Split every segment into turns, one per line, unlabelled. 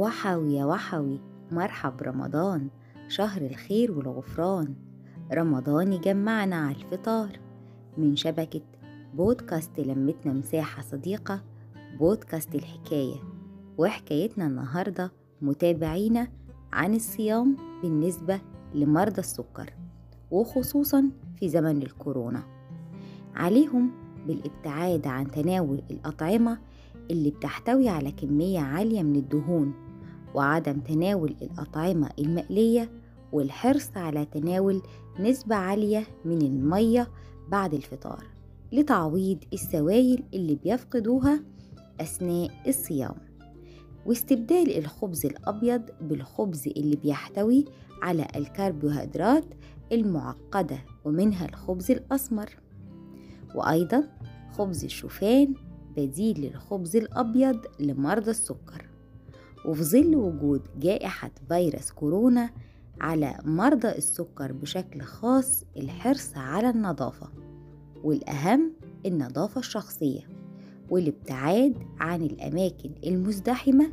وحوي يا وحوي مرحب رمضان شهر الخير والغفران. رمضان يجمعنا على الفطار. من شبكة بودكاست لمتنا مساحة صديقة بودكاست الحكاية. وحكايتنا النهاردة متابعينا عن الصيام بالنسبة لمرضى السكر وخصوصا في زمن الكورونا. عليهم بالابتعاد عن تناول الأطعمة اللي بتحتوي على كمية عالية من الدهون. وعدم تناول الأطعمة المقلية والحرص على تناول نسبة عالية من المية بعد الفطار لتعويض السوائل اللي بيفقدوها أثناء الصيام واستبدال الخبز الأبيض بالخبز اللي بيحتوي على الكربوهيدرات المعقدة ومنها الخبز الأسمر وأيضا خبز الشوفان بديل للخبز الأبيض لمرضى السكر وفي ظل وجود جائحة فيروس كورونا على مرضى السكر بشكل خاص الحرص على النظافة والأهم النظافة الشخصية والابتعاد عن الأماكن المزدحمة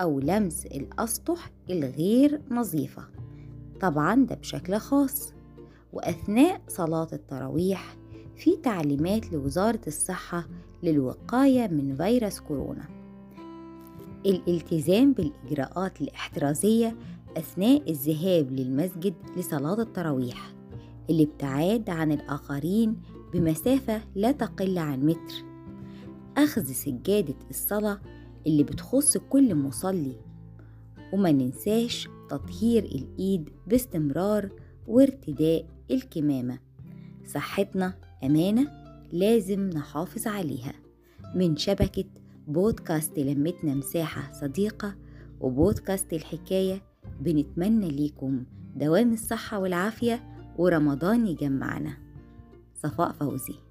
أو لمس الأسطح الغير نظيفة. طبعا ده بشكل خاص. وأثناء صلاة التراويح في تعليمات لوزارة الصحة للوقاية من فيروس كورونا. الالتزام بالإجراءات الاحترازية أثناء الذهاب للمسجد لصلاة التراويح الابتعاد عن الآخرين بمسافة لا تقل عن متر. أخذ سجادة الصلاة اللي بتخص كل مصلي وما ننساش تطهير الإيد باستمرار وارتداء الكمامة. صحتنا أمانة لازم نحافظ عليها. من شبكة بودكاست لمتنا مساحة صديقة وبودكاست الحكاية بنتمنى ليكم دوام الصحة والعافية ورمضان يجمعنا. صفاء فوزي.